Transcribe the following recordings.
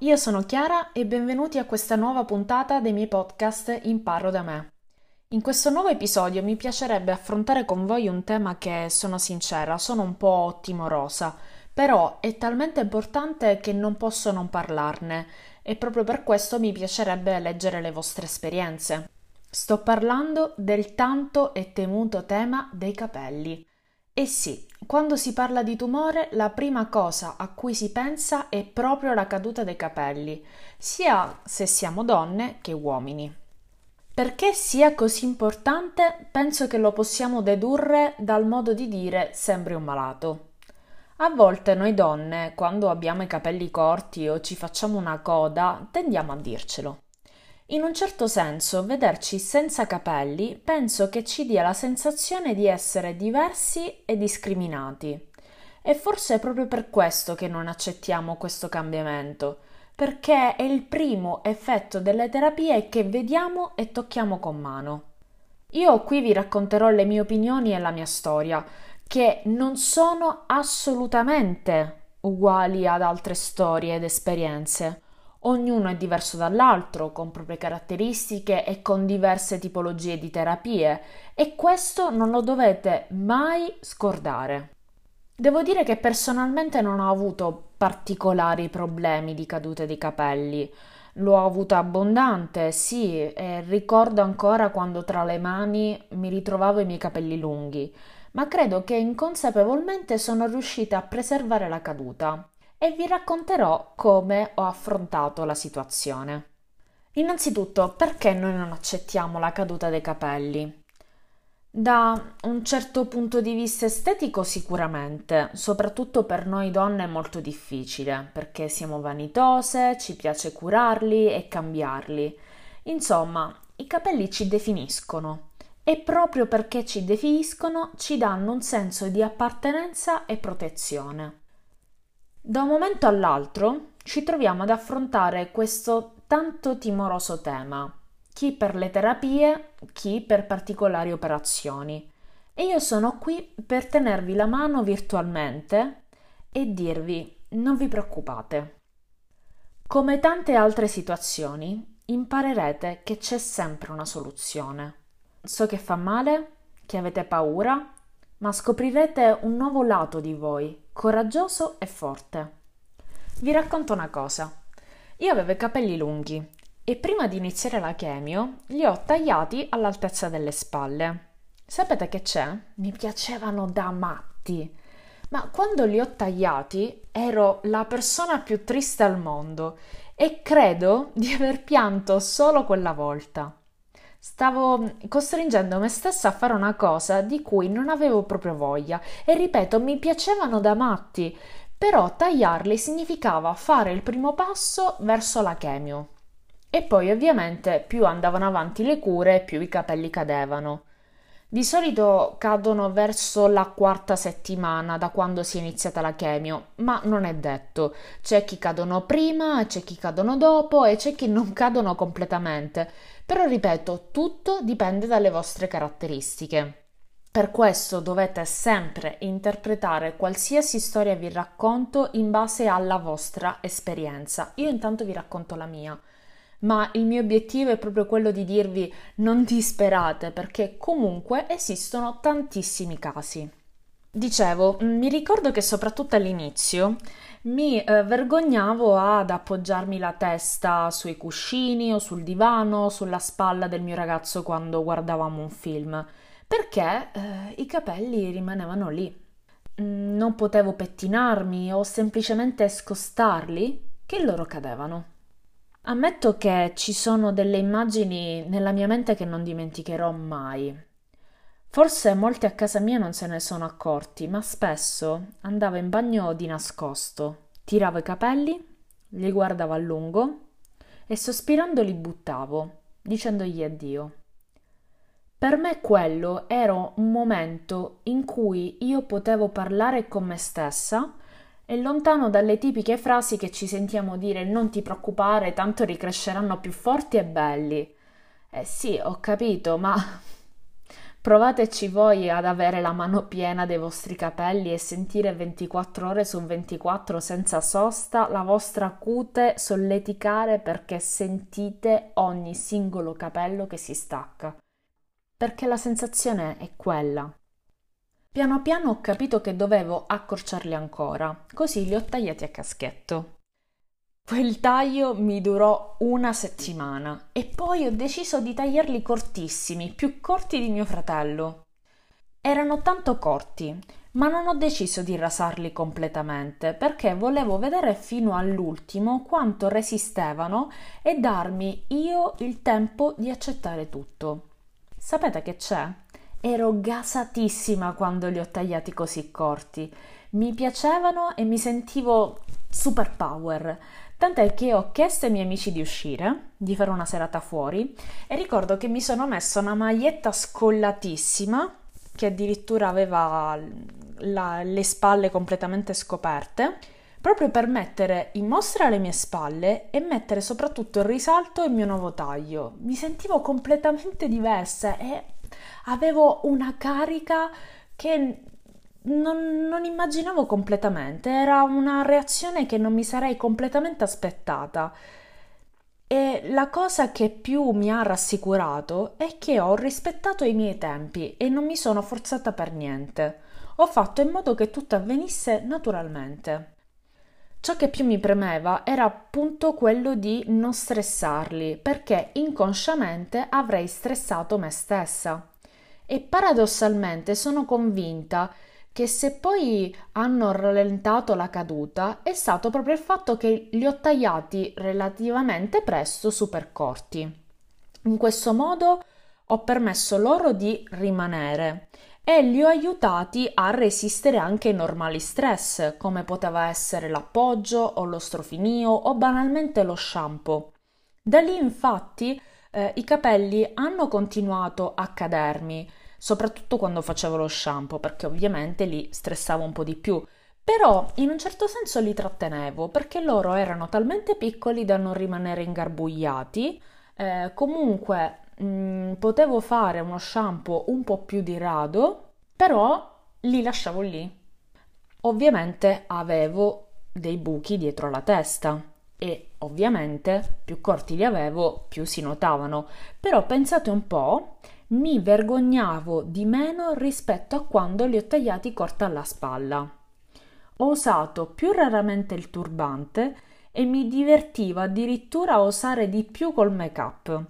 io sono Chiara e benvenuti a questa nuova puntata dei miei podcast Imparo da me. In questo nuovo episodio mi piacerebbe affrontare con voi un tema che, sono sincera, sono un po' timorosa, però è talmente importante che non posso non parlarne e proprio per questo mi piacerebbe leggere le vostre esperienze. Sto parlando del tanto e temuto tema dei capelli. E sì, quando si parla di tumore, la prima cosa a cui si pensa è proprio la caduta dei capelli, sia se siamo donne che uomini. Perché sia così importante, penso che lo possiamo dedurre dal modo di dire sembri un malato. A volte noi donne, quando abbiamo i capelli corti o ci facciamo una coda, tendiamo a dircelo. In un certo senso, vederci senza capelli penso che ci dia la sensazione di essere diversi e discriminati. E forse è proprio per questo che non accettiamo questo cambiamento, perché è il primo effetto delle terapie che vediamo e tocchiamo con mano. Io qui vi racconterò le mie opinioni e la mia storia, che non sono assolutamente uguali ad altre storie ed esperienze Ognuno è diverso dall'altro, con proprie caratteristiche e con diverse tipologie di terapie e questo non lo dovete mai scordare. Devo dire che personalmente non ho avuto particolari problemi di cadute di capelli. L'ho avuto abbondante, sì, e ricordo ancora quando tra le mani mi ritrovavo i miei capelli lunghi, ma credo che inconsapevolmente sono riuscita a preservare la caduta e vi racconterò come ho affrontato la situazione. Innanzitutto, perché noi non accettiamo la caduta dei capelli? Da un certo punto di vista estetico sicuramente, soprattutto per noi donne è molto difficile, perché siamo vanitose, ci piace curarli e cambiarli. Insomma, i capelli ci definiscono e proprio perché ci definiscono ci danno un senso di appartenenza e protezione. Da un momento all'altro ci troviamo ad affrontare questo tanto timoroso tema, chi per le terapie, chi per particolari operazioni. E io sono qui per tenervi la mano virtualmente e dirvi non vi preoccupate. Come tante altre situazioni, imparerete che c'è sempre una soluzione. So che fa male, che avete paura, ma scoprirete un nuovo lato di voi, coraggioso e forte. Vi racconto una cosa. Io avevo i capelli lunghi e prima di iniziare la chemio li ho tagliati all'altezza delle spalle. Sapete che c'è? Mi piacevano da matti. Ma quando li ho tagliati ero la persona più triste al mondo e credo di aver pianto solo quella volta. Stavo costringendo me stessa a fare una cosa di cui non avevo proprio voglia e ripeto, mi piacevano da matti, però tagliarli significava fare il primo passo verso la chemio. E poi ovviamente più andavano avanti le cure, più i capelli cadevano. Di solito cadono verso la quarta settimana da quando si è iniziata la chemio, ma non è detto. C'è chi cadono prima, c'è chi cadono dopo e c'è chi non cadono completamente. Però ripeto, tutto dipende dalle vostre caratteristiche. Per questo dovete sempre interpretare qualsiasi storia vi racconto in base alla vostra esperienza. Io intanto vi racconto la mia ma il mio obiettivo è proprio quello di dirvi non disperate perché comunque esistono tantissimi casi. Dicevo, mi ricordo che soprattutto all'inizio mi eh, vergognavo ad appoggiarmi la testa sui cuscini o sul divano, sulla spalla del mio ragazzo quando guardavamo un film, perché eh, i capelli rimanevano lì. Mm, non potevo pettinarmi o semplicemente scostarli che loro cadevano. Ammetto che ci sono delle immagini nella mia mente che non dimenticherò mai. Forse molti a casa mia non se ne sono accorti, ma spesso andavo in bagno di nascosto, tiravo i capelli, li guardavo a lungo e sospirando li buttavo, dicendogli addio. Per me quello era un momento in cui io potevo parlare con me stessa è lontano dalle tipiche frasi che ci sentiamo dire non ti preoccupare, tanto ricresceranno più forti e belli. Eh sì, ho capito, ma Provateci voi ad avere la mano piena dei vostri capelli e sentire 24 ore su 24 senza sosta la vostra cute solleticare perché sentite ogni singolo capello che si stacca. Perché la sensazione è quella. Piano piano ho capito che dovevo accorciarli ancora, così li ho tagliati a caschetto. Quel taglio mi durò una settimana e poi ho deciso di tagliarli cortissimi, più corti di mio fratello. Erano tanto corti, ma non ho deciso di rasarli completamente perché volevo vedere fino all'ultimo quanto resistevano e darmi io il tempo di accettare tutto. Sapete che c'è? Ero gasatissima quando li ho tagliati così corti. Mi piacevano e mi sentivo super power. Tant'è che ho chiesto ai miei amici di uscire, di fare una serata fuori, e ricordo che mi sono messa una maglietta scollatissima, che addirittura aveva la, le spalle completamente scoperte, proprio per mettere in mostra le mie spalle e mettere soprattutto in risalto il mio nuovo taglio. Mi sentivo completamente diversa e avevo una carica che non, non, immaginavo completamente, era una reazione che non mi sarei completamente aspettata. E la cosa che più mi ha rassicurato è che ho rispettato i miei tempi e non mi sono forzata per niente. Ho fatto in modo che tutto avvenisse naturalmente. Ciò che più mi premeva era appunto quello di non stressarli, perché inconsciamente avrei stressato me stessa. E paradossalmente sono convinta che se poi hanno rallentato la caduta è stato proprio il fatto che li ho tagliati relativamente presto super corti. In questo modo ho permesso loro di rimanere e li ho aiutati a resistere anche ai normali stress, come poteva essere l'appoggio o lo strofinio o banalmente lo shampoo. Da lì infatti eh, i capelli hanno continuato a cadermi, soprattutto quando facevo lo shampoo, perché ovviamente li stressavo un po' di più. Però in un certo senso li trattenevo perché loro erano talmente piccoli da non rimanere ingarbugliati. Eh, comunque mh, mm, potevo fare uno shampoo un po' più di rado, però li lasciavo lì. Ovviamente avevo dei buchi dietro la testa e ovviamente più corti li avevo più si notavano. Però pensate un po' mi vergognavo di meno rispetto a quando li ho tagliati corta alla spalla. Ho usato più raramente il turbante e mi divertiva addirittura a osare di più col make-up.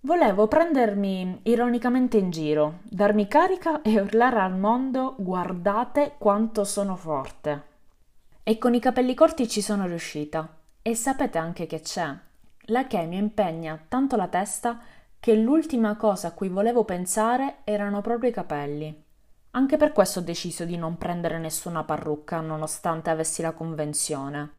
Volevo prendermi ironicamente in giro, darmi carica e urlare al mondo guardate quanto sono forte. E con i capelli corti ci sono riuscita. E sapete anche che c'è. La che mi impegna tanto la testa che l'ultima cosa a cui volevo pensare erano proprio i capelli. Anche per questo ho deciso di non prendere nessuna parrucca, nonostante avessi la convenzione.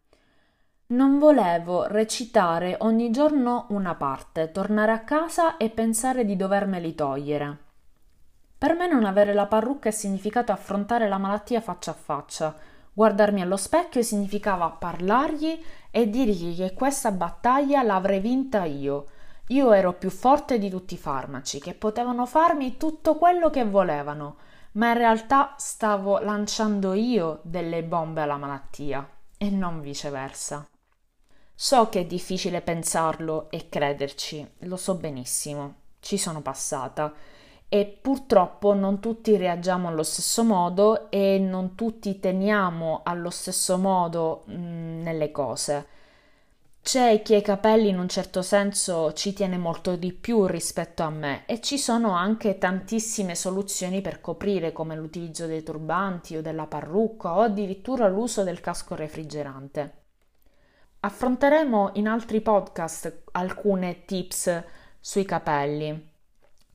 Non volevo recitare ogni giorno una parte, tornare a casa e pensare di dovermeli togliere. Per me non avere la parrucca è significato affrontare la malattia faccia a faccia. Guardarmi allo specchio significava parlargli e dirgli che questa battaglia l'avrei vinta io, io ero più forte di tutti i farmaci, che potevano farmi tutto quello che volevano, ma in realtà stavo lanciando io delle bombe alla malattia e non viceversa. So che è difficile pensarlo e crederci, lo so benissimo, ci sono passata e purtroppo non tutti reagiamo allo stesso modo e non tutti teniamo allo stesso modo mh, mm, nelle cose. C'è chi ai capelli in un certo senso ci tiene molto di più rispetto a me e ci sono anche tantissime soluzioni per coprire come l'utilizzo dei turbanti o della parrucca o addirittura l'uso del casco refrigerante. Affronteremo in altri podcast alcune tips sui capelli,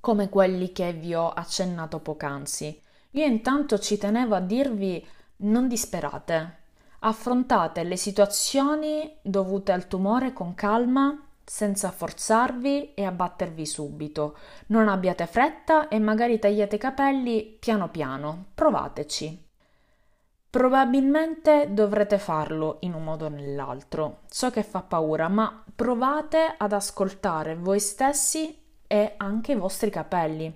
come quelli che vi ho accennato poc'anzi. Io intanto ci tenevo a dirvi non disperate, Affrontate le situazioni dovute al tumore con calma, senza forzarvi e abbattervi subito. Non abbiate fretta e magari tagliate i capelli piano piano. Provateci. Probabilmente dovrete farlo in un modo o nell'altro. So che fa paura, ma provate ad ascoltare voi stessi e anche i vostri capelli.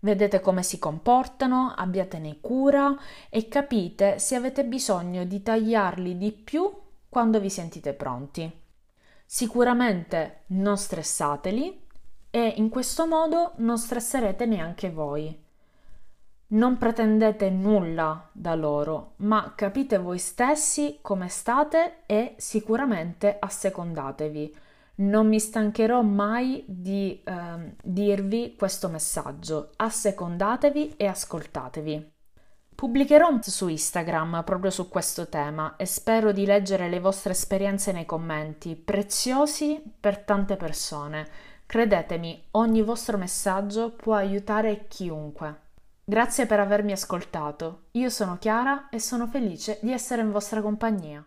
Vedete come si comportano, abbiatene cura e capite se avete bisogno di tagliarli di più quando vi sentite pronti. Sicuramente non stressateli e in questo modo non stresserete neanche voi. Non pretendete nulla da loro, ma capite voi stessi come state e sicuramente assecondatevi. Non mi stancherò mai di eh, dirvi questo messaggio. Assecondatevi e ascoltatevi. Pubblicherò su Instagram proprio su questo tema e spero di leggere le vostre esperienze nei commenti, preziosi per tante persone. Credetemi, ogni vostro messaggio può aiutare chiunque. Grazie per avermi ascoltato. Io sono Chiara e sono felice di essere in vostra compagnia.